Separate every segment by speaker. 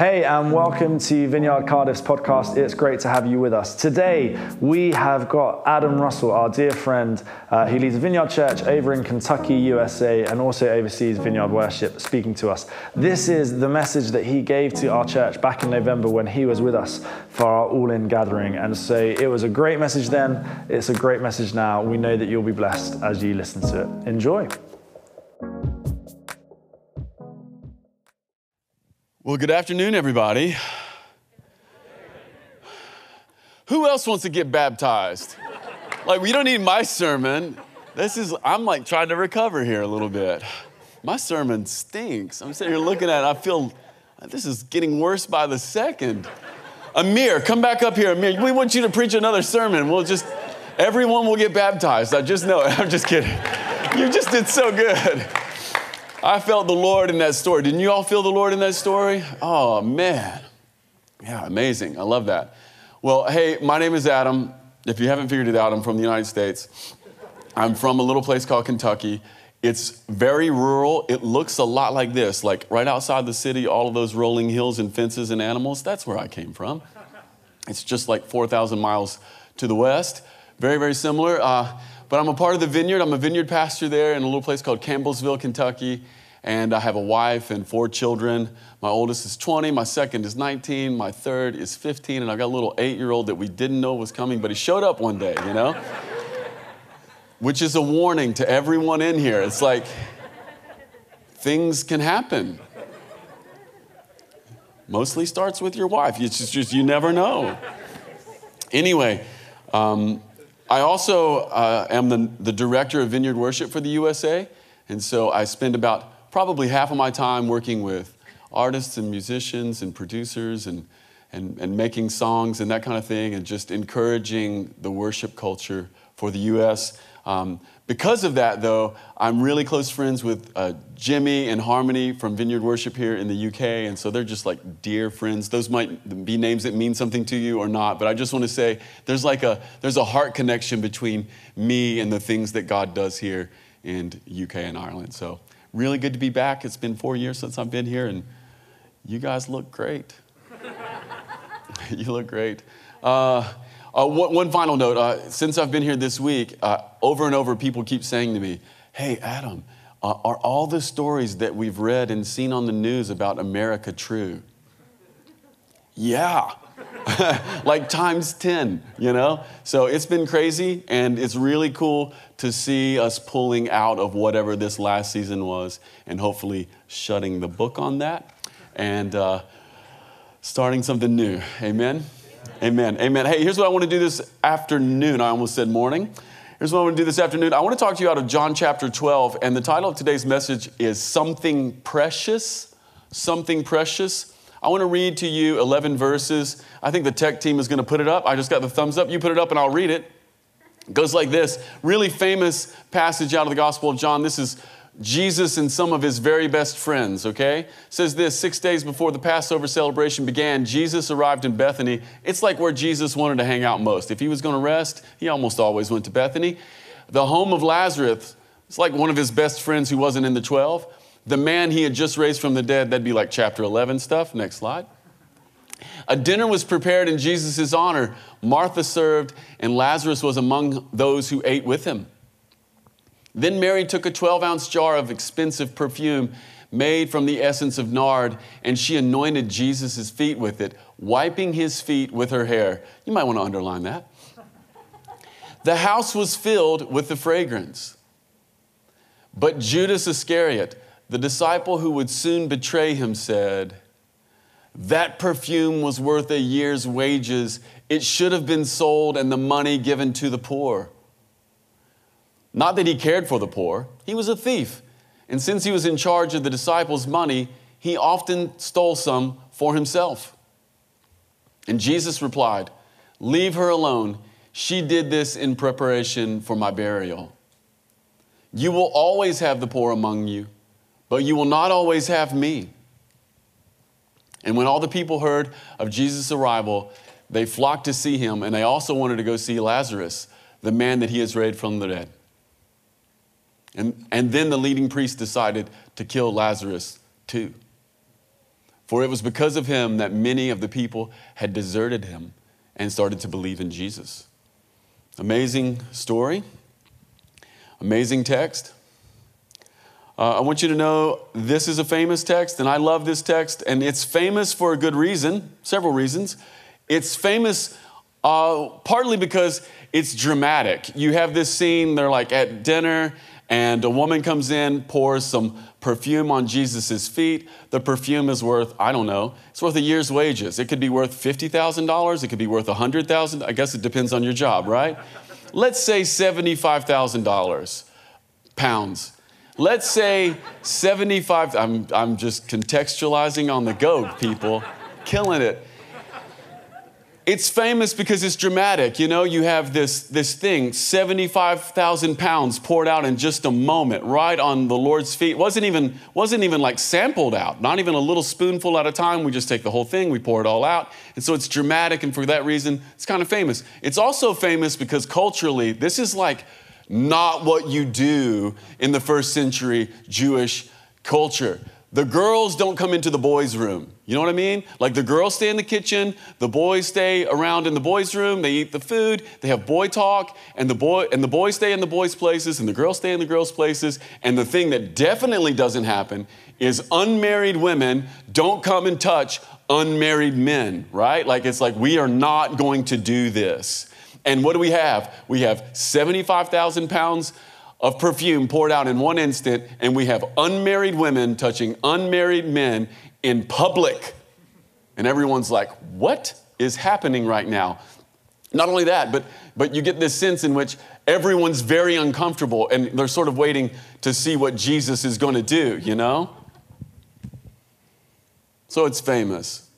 Speaker 1: Hey, and welcome to Vineyard Cardiff's podcast. It's great to have you with us. Today, we have got Adam Russell, our dear friend, uh, who leads a Vineyard Church over in Kentucky, USA, and also oversees Vineyard Worship, speaking to us. This is the message that he gave to our church back in November when he was with us for our all in gathering. And so it was a great message then, it's a great message now. We know that you'll be blessed as you listen to it. Enjoy.
Speaker 2: Well, good afternoon, everybody. Who else wants to get baptized? Like, we don't need my sermon. This is, I'm like trying to recover here a little bit. My sermon stinks. I'm sitting here looking at it, I feel this is getting worse by the second. Amir, come back up here. Amir, we want you to preach another sermon. We'll just, everyone will get baptized. I just know. I'm just kidding. You just did so good. I felt the Lord in that story. Didn't you all feel the Lord in that story? Oh, man. Yeah, amazing. I love that. Well, hey, my name is Adam. If you haven't figured it out, I'm from the United States. I'm from a little place called Kentucky. It's very rural. It looks a lot like this, like right outside the city, all of those rolling hills and fences and animals. That's where I came from. It's just like 4,000 miles to the west. Very, very similar. Uh, but I'm a part of the vineyard. I'm a vineyard pastor there in a little place called Campbellsville, Kentucky. And I have a wife and four children. My oldest is 20, my second is 19, my third is 15, and I got a little eight year old that we didn't know was coming, but he showed up one day, you know? Which is a warning to everyone in here. It's like, things can happen. Mostly starts with your wife. It's just, just you never know. Anyway, um, I also uh, am the, the director of Vineyard Worship for the USA. And so I spend about probably half of my time working with artists and musicians and producers and, and, and making songs and that kind of thing and just encouraging the worship culture for the US. Um, because of that, though, I'm really close friends with uh, Jimmy and Harmony from Vineyard Worship here in the UK, and so they're just like dear friends. Those might be names that mean something to you or not, but I just want to say there's like a there's a heart connection between me and the things that God does here in UK and Ireland. So really good to be back. It's been four years since I've been here, and you guys look great. you look great. Uh, uh, one, one, final note uh, since I've been here this week, uh, over and over, people keep saying to me, Hey, Adam, uh, are all the stories that we've read and seen on the news about America true? Yeah. like times 10, you know? So it's been crazy, and it's really cool to see us pulling out of whatever this last season was and hopefully shutting the book on that and uh, starting something new. Amen? Amen. Amen. Hey, here's what I want to do this afternoon. I almost said morning. Here's what I want to do this afternoon. I want to talk to you out of John chapter 12, and the title of today's message is Something Precious. Something Precious. I want to read to you 11 verses. I think the tech team is going to put it up. I just got the thumbs up. You put it up, and I'll read it. It goes like this really famous passage out of the Gospel of John. This is Jesus and some of his very best friends, okay? It says this six days before the Passover celebration began, Jesus arrived in Bethany. It's like where Jesus wanted to hang out most. If he was going to rest, he almost always went to Bethany. The home of Lazarus, it's like one of his best friends who wasn't in the 12. The man he had just raised from the dead, that'd be like chapter 11 stuff. Next slide. A dinner was prepared in Jesus' honor. Martha served, and Lazarus was among those who ate with him. Then Mary took a 12 ounce jar of expensive perfume made from the essence of nard, and she anointed Jesus' feet with it, wiping his feet with her hair. You might want to underline that. The house was filled with the fragrance. But Judas Iscariot, the disciple who would soon betray him, said, That perfume was worth a year's wages. It should have been sold and the money given to the poor. Not that he cared for the poor, he was a thief. And since he was in charge of the disciples' money, he often stole some for himself. And Jesus replied, Leave her alone. She did this in preparation for my burial. You will always have the poor among you, but you will not always have me. And when all the people heard of Jesus' arrival, they flocked to see him, and they also wanted to go see Lazarus, the man that he has raised from the dead. And, and then the leading priest decided to kill Lazarus too. For it was because of him that many of the people had deserted him and started to believe in Jesus. Amazing story, amazing text. Uh, I want you to know this is a famous text, and I love this text, and it's famous for a good reason, several reasons. It's famous uh, partly because it's dramatic. You have this scene, they're like at dinner, and a woman comes in, pours some perfume on Jesus' feet. The perfume is worth, I don't know, it's worth a year's wages. It could be worth $50,000, it could be worth $100,000. I guess it depends on your job, right? Let's say $75,000 pounds. Let's say 75, I'm, I'm just contextualizing on the go, people, killing it. It's famous because it's dramatic. You know, you have this, this thing, 75,000 pounds poured out in just a moment, right on the Lord's feet. Wasn't even, wasn't even like sampled out, not even a little spoonful at a time. We just take the whole thing, we pour it all out. And so it's dramatic, and for that reason, it's kind of famous. It's also famous because culturally, this is like not what you do in the first century Jewish culture. The girls don't come into the boys' room. You know what I mean? Like the girls stay in the kitchen, the boys stay around in the boys' room, they eat the food, they have boy talk, and the boy and the boys stay in the boys' places and the girls stay in the girls' places. And the thing that definitely doesn't happen is unmarried women don't come and touch unmarried men, right? Like it's like we are not going to do this. And what do we have? We have 75,000 pounds of perfume poured out in one instant, and we have unmarried women touching unmarried men in public. And everyone's like, what is happening right now? Not only that, but, but you get this sense in which everyone's very uncomfortable and they're sort of waiting to see what Jesus is going to do, you know? So it's famous.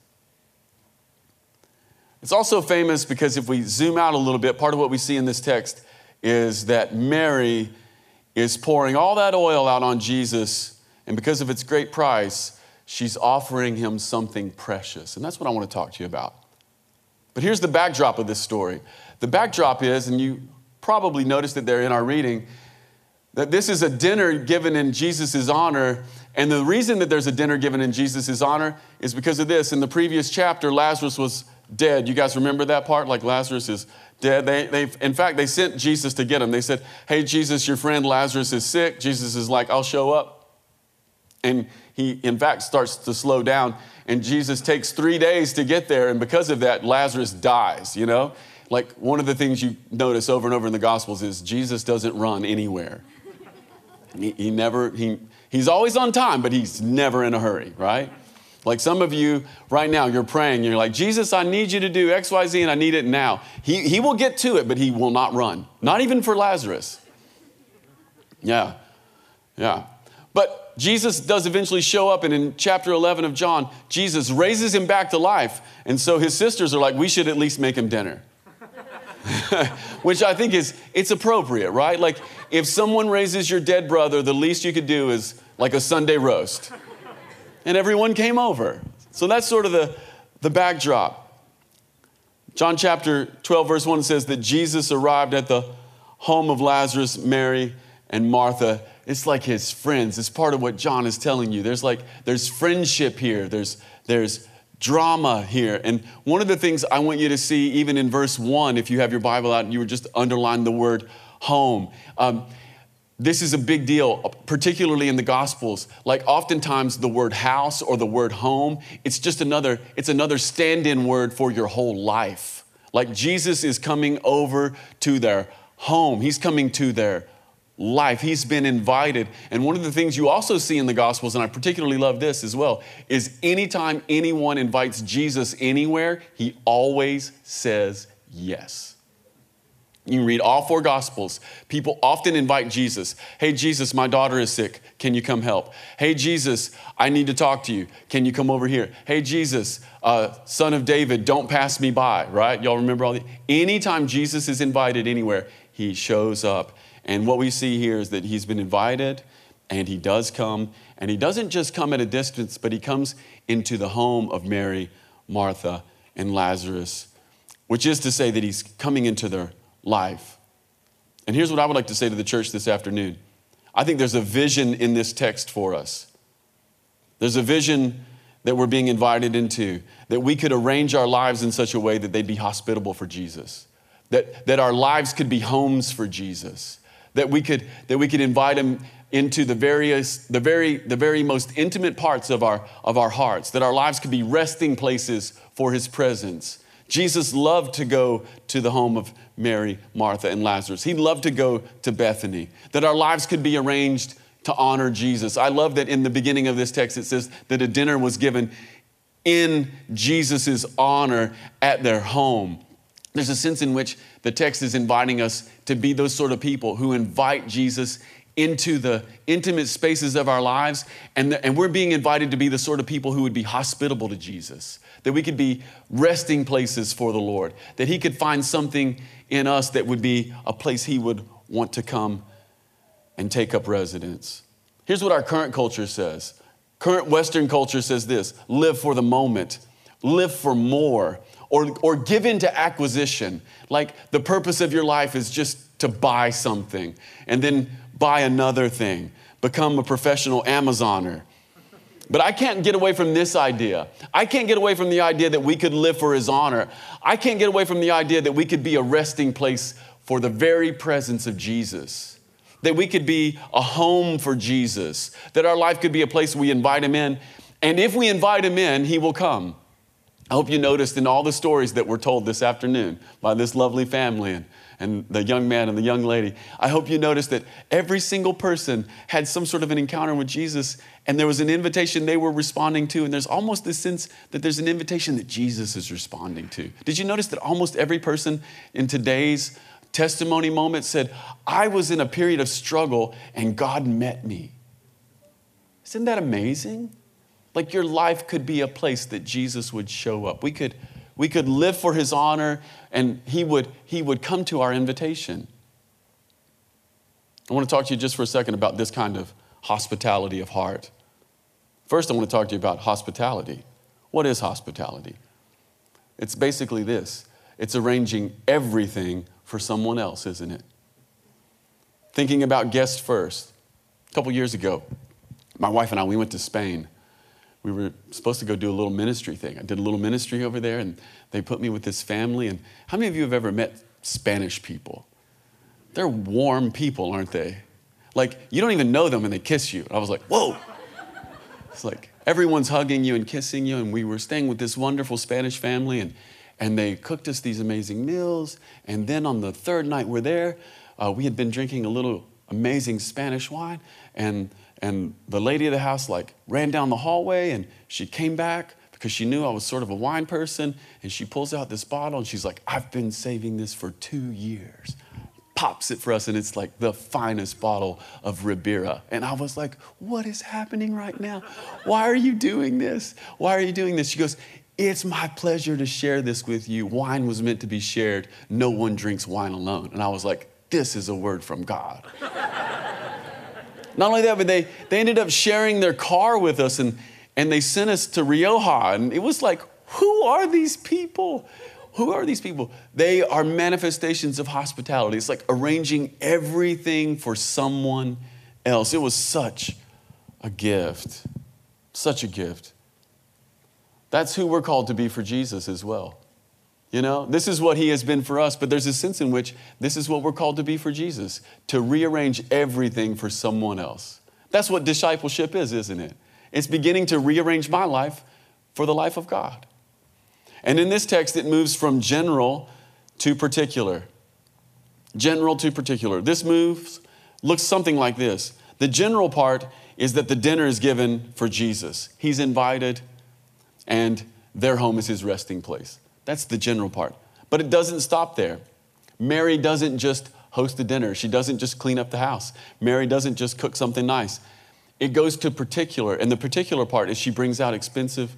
Speaker 2: It's also famous because if we zoom out a little bit, part of what we see in this text is that Mary is pouring all that oil out on Jesus, and because of its great price, she's offering him something precious. And that's what I want to talk to you about. But here's the backdrop of this story the backdrop is, and you probably noticed it there in our reading, that this is a dinner given in Jesus' honor. And the reason that there's a dinner given in Jesus' honor is because of this. In the previous chapter, Lazarus was dead. You guys remember that part? Like Lazarus is dead. They, they, in fact, they sent Jesus to get him. They said, Hey, Jesus, your friend Lazarus is sick. Jesus is like, I'll show up. And he, in fact, starts to slow down. And Jesus takes three days to get there. And because of that, Lazarus dies, you know? Like one of the things you notice over and over in the Gospels is Jesus doesn't run anywhere. He, he never, he, he's always on time, but he's never in a hurry, right? Like some of you right now, you're praying, you're like, Jesus, I need you to do X, Y, Z, and I need it now. He, he will get to it, but he will not run. Not even for Lazarus. Yeah, yeah. But Jesus does eventually show up, and in chapter 11 of John, Jesus raises him back to life. And so his sisters are like, we should at least make him dinner. Which I think is, it's appropriate, right? Like, if someone raises your dead brother, the least you could do is like a Sunday roast and everyone came over. So that's sort of the, the backdrop. John chapter 12, verse 1 says that Jesus arrived at the home of Lazarus, Mary, and Martha. It's like his friends. It's part of what John is telling you. There's like, there's friendship here, there's, there's drama here. And one of the things I want you to see, even in verse 1, if you have your Bible out and you were just underline the word home. Um, this is a big deal, particularly in the Gospels. Like oftentimes the word house or the word home, it's just another, it's another stand-in word for your whole life. Like Jesus is coming over to their home. He's coming to their life. He's been invited. And one of the things you also see in the Gospels, and I particularly love this as well, is anytime anyone invites Jesus anywhere, he always says yes. You can read all four gospels. People often invite Jesus. Hey, Jesus, my daughter is sick. Can you come help? Hey, Jesus, I need to talk to you. Can you come over here? Hey, Jesus, uh, son of David, don't pass me by, right? Y'all remember all the. Anytime Jesus is invited anywhere, he shows up. And what we see here is that he's been invited and he does come. And he doesn't just come at a distance, but he comes into the home of Mary, Martha, and Lazarus, which is to say that he's coming into their life. And here's what I would like to say to the church this afternoon I think there's a vision in this text for us. There's a vision that we're being invited into, that we could arrange our lives in such a way that they'd be hospitable for Jesus, that, that our lives could be homes for Jesus, that we could, that we could invite him into the various the very the very most intimate parts of our of our hearts that our lives could be resting places for his presence jesus loved to go to the home of mary martha and lazarus. He loved to go to bethany that our lives could be arranged to honor jesus. I love that in the beginning of this text it says that a dinner was given in jesus' honor at their home. There's a sense in which the text is inviting us to be those sort of people who invite jesus into the intimate spaces of our lives. And, the, and we're being invited to be the sort of people who would be hospitable to Jesus, that we could be resting places for the Lord, that He could find something in us that would be a place He would want to come and take up residence. Here's what our current culture says current Western culture says this live for the moment, live for more. Or, or give in to acquisition. Like the purpose of your life is just to buy something. And then buy another thing, become a professional Amazoner. But I can't get away from this idea. I can't get away from the idea that we could live for his honor. I can't get away from the idea that we could be a resting place for the very presence of Jesus. That we could be a home for Jesus. That our life could be a place we invite him in. And if we invite him in, he will come. I hope you noticed in all the stories that were told this afternoon by this lovely family and and the young man and the young lady. I hope you noticed that every single person had some sort of an encounter with Jesus, and there was an invitation they were responding to. And there's almost this sense that there's an invitation that Jesus is responding to. Did you notice that almost every person in today's testimony moment said, I was in a period of struggle and God met me? Isn't that amazing? Like your life could be a place that Jesus would show up. We could we could live for his honor and he would, he would come to our invitation. I want to talk to you just for a second about this kind of hospitality of heart. First, I want to talk to you about hospitality. What is hospitality? It's basically this it's arranging everything for someone else, isn't it? Thinking about guests first. A couple years ago, my wife and I, we went to Spain we were supposed to go do a little ministry thing. I did a little ministry over there, and they put me with this family. And how many of you have ever met Spanish people? They're warm people, aren't they? Like, you don't even know them and they kiss you. I was like, whoa. It's like everyone's hugging you and kissing you. And we were staying with this wonderful Spanish family, and, and they cooked us these amazing meals. And then on the third night we're there, uh, we had been drinking a little amazing Spanish wine. And and the lady of the house like ran down the hallway and she came back because she knew I was sort of a wine person. And she pulls out this bottle and she's like, I've been saving this for two years. Pops it for us, and it's like the finest bottle of Ribera. And I was like, What is happening right now? Why are you doing this? Why are you doing this? She goes, It's my pleasure to share this with you. Wine was meant to be shared. No one drinks wine alone. And I was like, This is a word from God. Not only that, but they, they ended up sharing their car with us and, and they sent us to Rioja. And it was like, who are these people? Who are these people? They are manifestations of hospitality. It's like arranging everything for someone else. It was such a gift. Such a gift. That's who we're called to be for Jesus as well. You know, this is what he has been for us, but there's a sense in which this is what we're called to be for Jesus to rearrange everything for someone else. That's what discipleship is, isn't it? It's beginning to rearrange my life for the life of God. And in this text, it moves from general to particular. General to particular. This moves looks something like this. The general part is that the dinner is given for Jesus. He's invited, and their home is his resting place. That's the general part. But it doesn't stop there. Mary doesn't just host a dinner, she doesn't just clean up the house. Mary doesn't just cook something nice. It goes to particular, and the particular part is she brings out expensive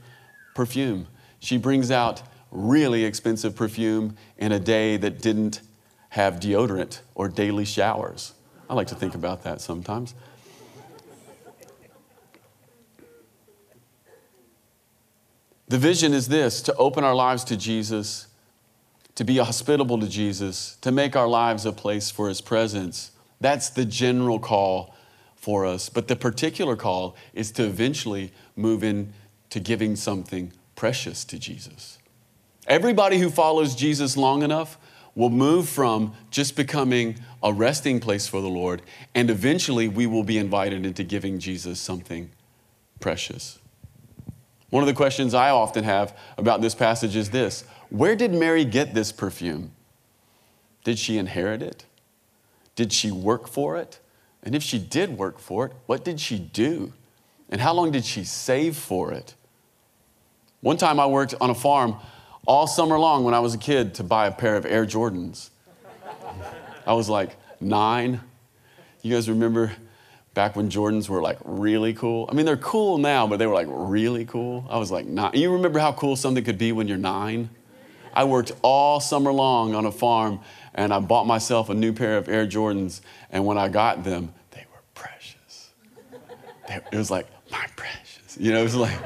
Speaker 2: perfume. She brings out really expensive perfume in a day that didn't have deodorant or daily showers. I like to think about that sometimes. The vision is this to open our lives to Jesus, to be hospitable to Jesus, to make our lives a place for His presence. That's the general call for us. But the particular call is to eventually move into to giving something precious to Jesus. Everybody who follows Jesus long enough will move from just becoming a resting place for the Lord, and eventually we will be invited into giving Jesus something precious. One of the questions I often have about this passage is this Where did Mary get this perfume? Did she inherit it? Did she work for it? And if she did work for it, what did she do? And how long did she save for it? One time I worked on a farm all summer long when I was a kid to buy a pair of Air Jordans. I was like nine. You guys remember back when Jordans were like really cool? I mean, they're cool now, but they were like really cool. I was like nine. You remember how cool something could be when you're nine? I worked all summer long on a farm and I bought myself a new pair of Air Jordans. And when I got them, they were precious. They, it was like, my precious. You know, it was like,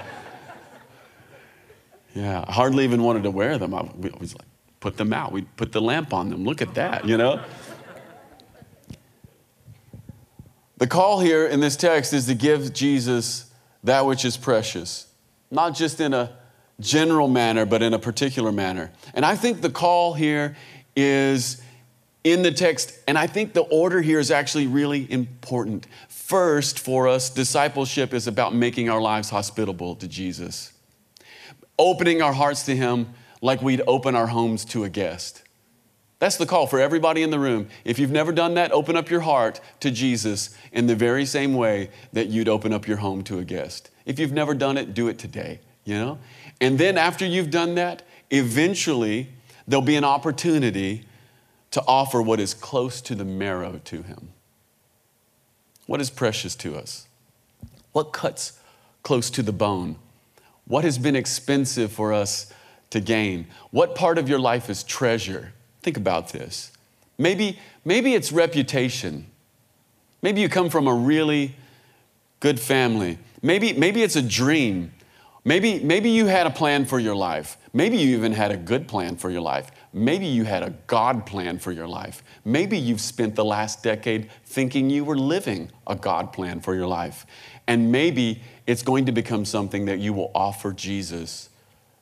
Speaker 2: yeah, I hardly even wanted to wear them. I was like, put them out. We put the lamp on them. Look at that, you know? The call here in this text is to give Jesus that which is precious, not just in a general manner, but in a particular manner. And I think the call here is in the text, and I think the order here is actually really important. First, for us, discipleship is about making our lives hospitable to Jesus, opening our hearts to Him like we'd open our homes to a guest. That's the call for everybody in the room. If you've never done that, open up your heart to Jesus in the very same way that you'd open up your home to a guest. If you've never done it, do it today, you know? And then after you've done that, eventually there'll be an opportunity to offer what is close to the marrow to him. What is precious to us? What cuts close to the bone? What has been expensive for us to gain? What part of your life is treasure? Think about this. Maybe, maybe it's reputation. Maybe you come from a really good family. Maybe, maybe it's a dream. Maybe, maybe you had a plan for your life. Maybe you even had a good plan for your life. Maybe you had a God plan for your life. Maybe you've spent the last decade thinking you were living a God plan for your life. And maybe it's going to become something that you will offer Jesus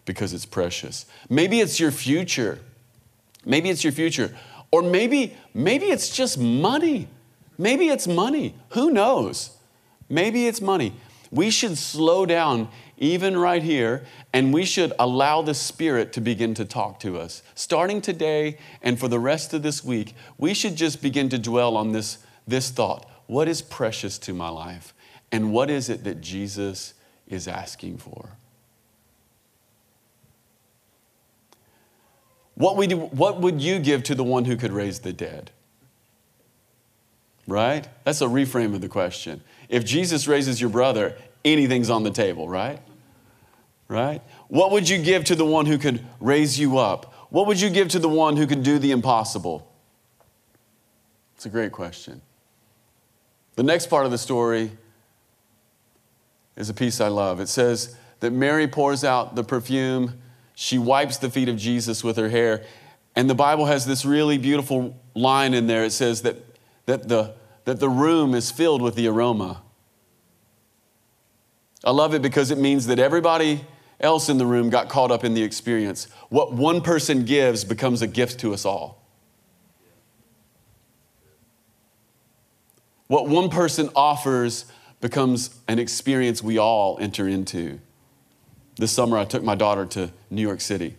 Speaker 2: because it's precious. Maybe it's your future. Maybe it's your future. Or maybe, maybe it's just money. Maybe it's money. Who knows? Maybe it's money. We should slow down even right here, and we should allow the Spirit to begin to talk to us. Starting today and for the rest of this week, we should just begin to dwell on this, this thought What is precious to my life? And what is it that Jesus is asking for? What would, you, what would you give to the one who could raise the dead? Right? That's a reframe of the question. If Jesus raises your brother, anything's on the table, right? Right? What would you give to the one who could raise you up? What would you give to the one who could do the impossible? It's a great question. The next part of the story is a piece I love. It says that Mary pours out the perfume she wipes the feet of Jesus with her hair. And the Bible has this really beautiful line in there. It says that, that, the, that the room is filled with the aroma. I love it because it means that everybody else in the room got caught up in the experience. What one person gives becomes a gift to us all. What one person offers becomes an experience we all enter into. This summer, I took my daughter to New York City.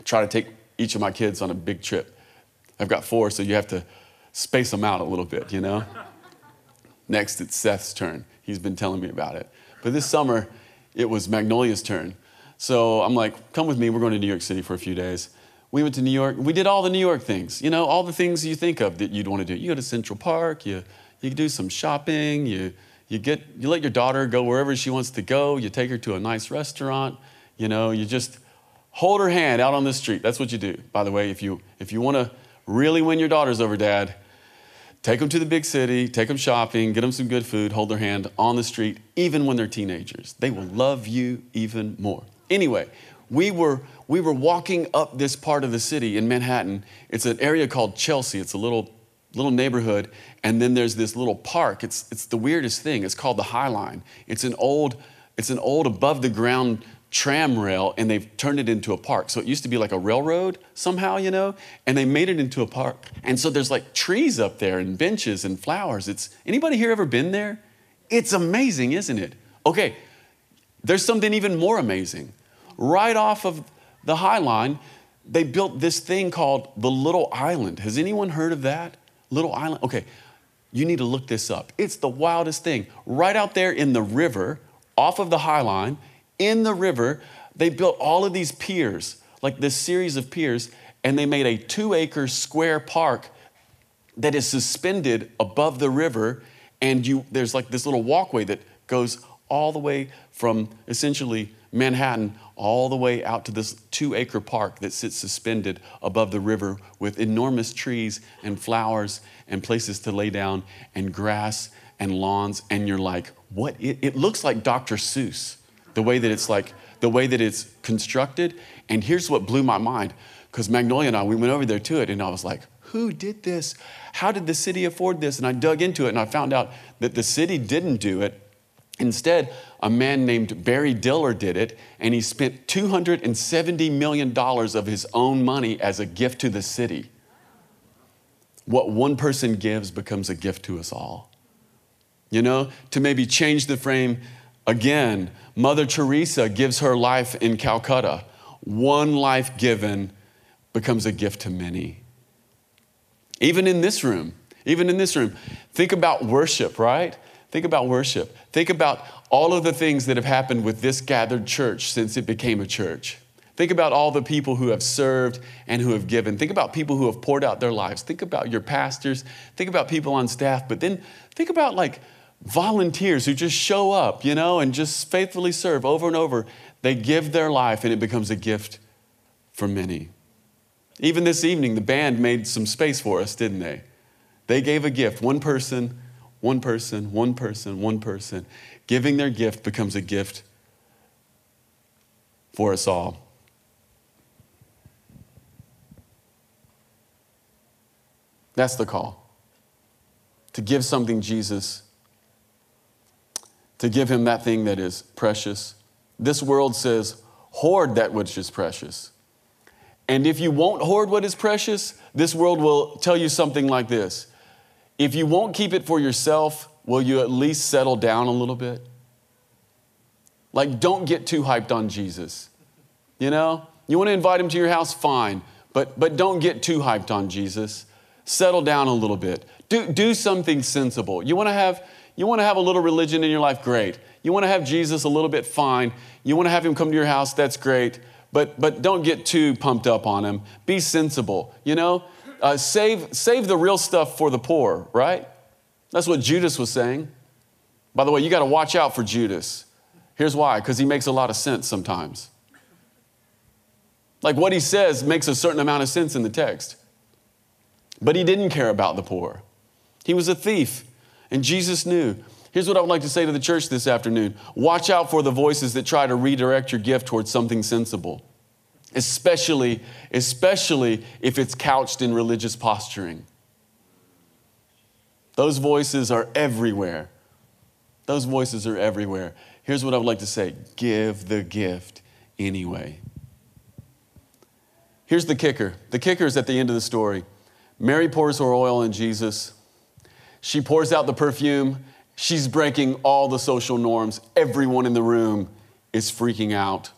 Speaker 2: I try to take each of my kids on a big trip. I've got four, so you have to space them out a little bit, you know? Next, it's Seth's turn. He's been telling me about it. But this summer, it was Magnolia's turn. So I'm like, come with me. We're going to New York City for a few days. We went to New York. We did all the New York things, you know, all the things you think of that you'd want to do. You go to Central Park, you, you do some shopping, you, you get you let your daughter go wherever she wants to go. You take her to a nice restaurant. You know you just hold her hand out on the street. That's what you do. By the way if you if you want to really win your daughters over dad take them to the big city take them shopping get them some good food hold their hand on the street even when they're teenagers. They will love you even more. Anyway we were we were walking up this part of the city in manhattan. It's an area called chelsea. It's a little little neighborhood, and then there's this little park. It's, it's the weirdest thing. It's called the High Line. It's an old it's an old above the ground tram rail and they've turned it into a park. So it used to be like a railroad somehow, you know, and they made it into a park. And so there's like trees up there and benches and flowers. It's anybody here ever been there? It's amazing, isn't it? Okay, there's something even more amazing. Right off of the High Line, they built this thing called the Little Island. Has anyone heard of that? Little Island? Okay, you need to look this up. It's the wildest thing. Right out there in the river, off of the High Line, in the river, they built all of these piers, like this series of piers, and they made a two acre square park that is suspended above the river. And you, there's like this little walkway that goes all the way from essentially Manhattan all the way out to this two acre park that sits suspended above the river with enormous trees and flowers and places to lay down and grass and lawns. And you're like, what? It, it looks like Dr. Seuss the way that it's like, the way that it's constructed. And here's what blew my mind because Magnolia and I, we went over there to it, and I was like, who did this? How did the city afford this? And I dug into it and I found out that the city didn't do it. Instead, a man named Barry Diller did it, and he spent $270 million of his own money as a gift to the city. What one person gives becomes a gift to us all. You know, to maybe change the frame again, Mother Teresa gives her life in Calcutta. One life given becomes a gift to many. Even in this room, even in this room, think about worship, right? Think about worship. Think about all of the things that have happened with this gathered church since it became a church. Think about all the people who have served and who have given. Think about people who have poured out their lives. Think about your pastors. Think about people on staff. But then think about like volunteers who just show up, you know, and just faithfully serve over and over. They give their life and it becomes a gift for many. Even this evening, the band made some space for us, didn't they? They gave a gift. One person, one person, one person, one person. Giving their gift becomes a gift for us all. That's the call. To give something Jesus to give him that thing that is precious. This world says, hoard that which is precious. And if you won't hoard what is precious, this world will tell you something like this If you won't keep it for yourself, will you at least settle down a little bit? Like, don't get too hyped on Jesus. You know, you want to invite him to your house, fine, but, but don't get too hyped on Jesus. Settle down a little bit. Do, do something sensible. You want to have you want to have a little religion in your life? Great. You want to have Jesus a little bit? Fine. You want to have him come to your house? That's great. But, but don't get too pumped up on him. Be sensible, you know? Uh, save, save the real stuff for the poor, right? That's what Judas was saying. By the way, you got to watch out for Judas. Here's why because he makes a lot of sense sometimes. Like what he says makes a certain amount of sense in the text. But he didn't care about the poor, he was a thief. And Jesus knew. Here's what I would like to say to the church this afternoon watch out for the voices that try to redirect your gift towards something sensible, especially, especially if it's couched in religious posturing. Those voices are everywhere. Those voices are everywhere. Here's what I would like to say give the gift anyway. Here's the kicker the kicker is at the end of the story. Mary pours her oil on Jesus. She pours out the perfume. She's breaking all the social norms. Everyone in the room is freaking out.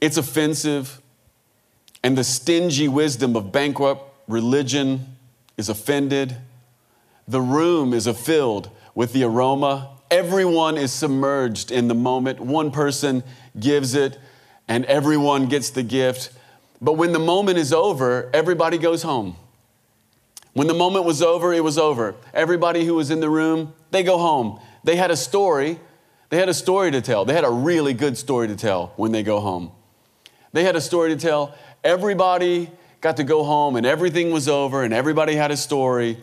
Speaker 2: It's offensive, and the stingy wisdom of bankrupt religion is offended. The room is filled with the aroma. Everyone is submerged in the moment. One person gives it, and everyone gets the gift. But when the moment is over, everybody goes home. When the moment was over, it was over. Everybody who was in the room, they go home. They had a story. They had a story to tell. They had a really good story to tell when they go home. They had a story to tell. Everybody got to go home and everything was over and everybody had a story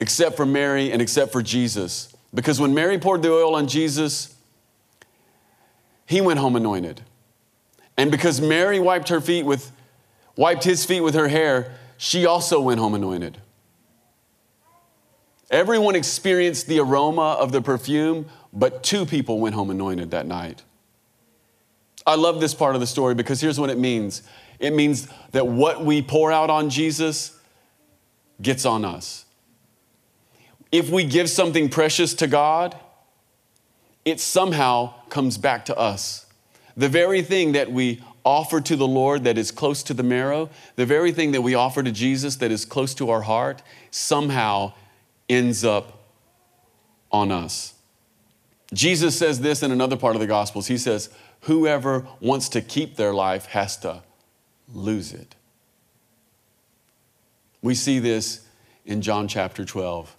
Speaker 2: except for Mary and except for Jesus. Because when Mary poured the oil on Jesus, he went home anointed. And because Mary wiped her feet with wiped his feet with her hair, she also went home anointed. Everyone experienced the aroma of the perfume, but two people went home anointed that night. I love this part of the story because here's what it means it means that what we pour out on Jesus gets on us. If we give something precious to God, it somehow comes back to us. The very thing that we offer to the Lord that is close to the marrow, the very thing that we offer to Jesus that is close to our heart, somehow ends up on us. Jesus says this in another part of the Gospels. He says, Whoever wants to keep their life has to lose it. We see this in John chapter 12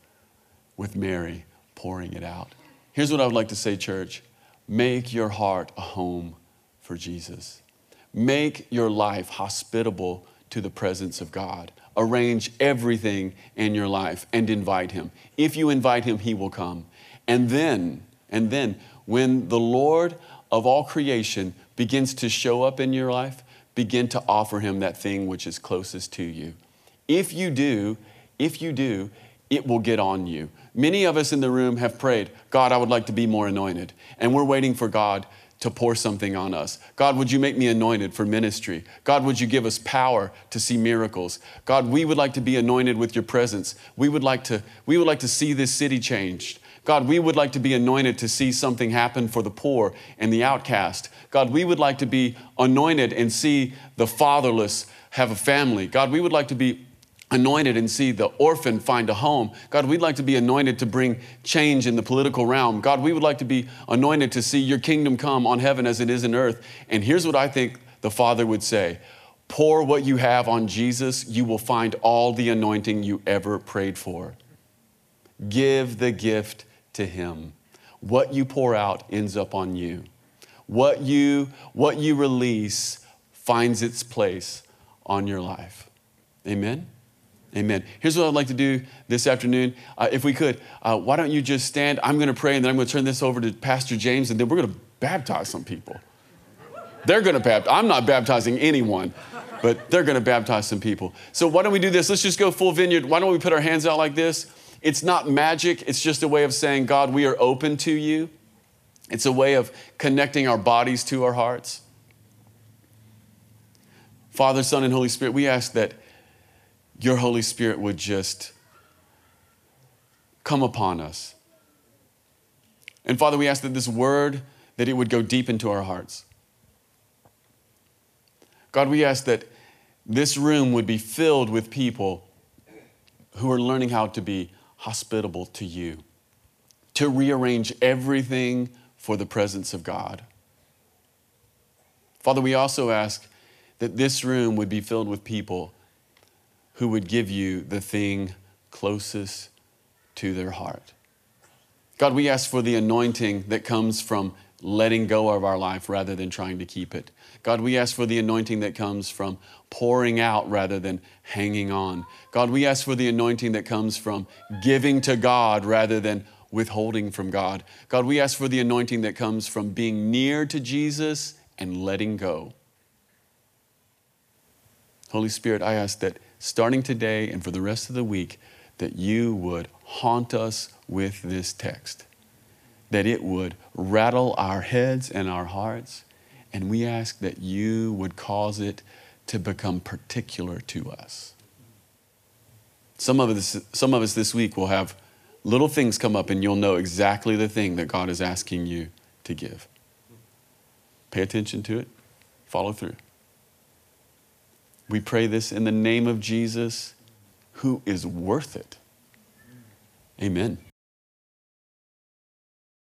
Speaker 2: with Mary pouring it out. Here's what I would like to say, church make your heart a home for Jesus. Make your life hospitable to the presence of God. Arrange everything in your life and invite Him. If you invite Him, He will come. And then, and then, when the Lord of all creation begins to show up in your life, begin to offer him that thing which is closest to you. If you do, if you do, it will get on you. Many of us in the room have prayed, God, I would like to be more anointed. And we're waiting for God to pour something on us. God, would you make me anointed for ministry? God, would you give us power to see miracles? God, we would like to be anointed with your presence. We would like to, we would like to see this city changed. God, we would like to be anointed to see something happen for the poor and the outcast. God, we would like to be anointed and see the fatherless have a family. God, we would like to be anointed and see the orphan find a home. God, we'd like to be anointed to bring change in the political realm. God, we would like to be anointed to see your kingdom come on heaven as it is in earth. And here's what I think the Father would say pour what you have on Jesus, you will find all the anointing you ever prayed for. Give the gift to him. What you pour out ends up on you. What you, what you release finds its place on your life. Amen? Amen. Here's what I'd like to do this afternoon. Uh, if we could, uh, why don't you just stand? I'm going to pray and then I'm going to turn this over to Pastor James and then we're going to baptize some people. They're going to baptize. I'm not baptizing anyone, but they're going to baptize some people. So why don't we do this? Let's just go full vineyard. Why don't we put our hands out like this? It's not magic, it's just a way of saying, God, we are open to you. It's a way of connecting our bodies to our hearts. Father, Son, and Holy Spirit, we ask that your Holy Spirit would just come upon us. And Father, we ask that this word that it would go deep into our hearts. God, we ask that this room would be filled with people who are learning how to be hospitable to you, to rearrange everything for the presence of God. Father, we also ask that this room would be filled with people who would give you the thing closest to their heart. God, we ask for the anointing that comes from letting go of our life rather than trying to keep it. God, we ask for the anointing that comes from pouring out rather than hanging on. God, we ask for the anointing that comes from giving to God rather than withholding from God. God, we ask for the anointing that comes from being near to Jesus and letting go. Holy Spirit, I ask that starting today and for the rest of the week, that you would haunt us with this text, that it would rattle our heads and our hearts and we ask that you would cause it to become particular to us. Some of us, some of us this week will have little things come up, and you'll know exactly the thing that God is asking you to give. Pay attention to it, follow through. We pray this in the name of Jesus, who is worth it. Amen.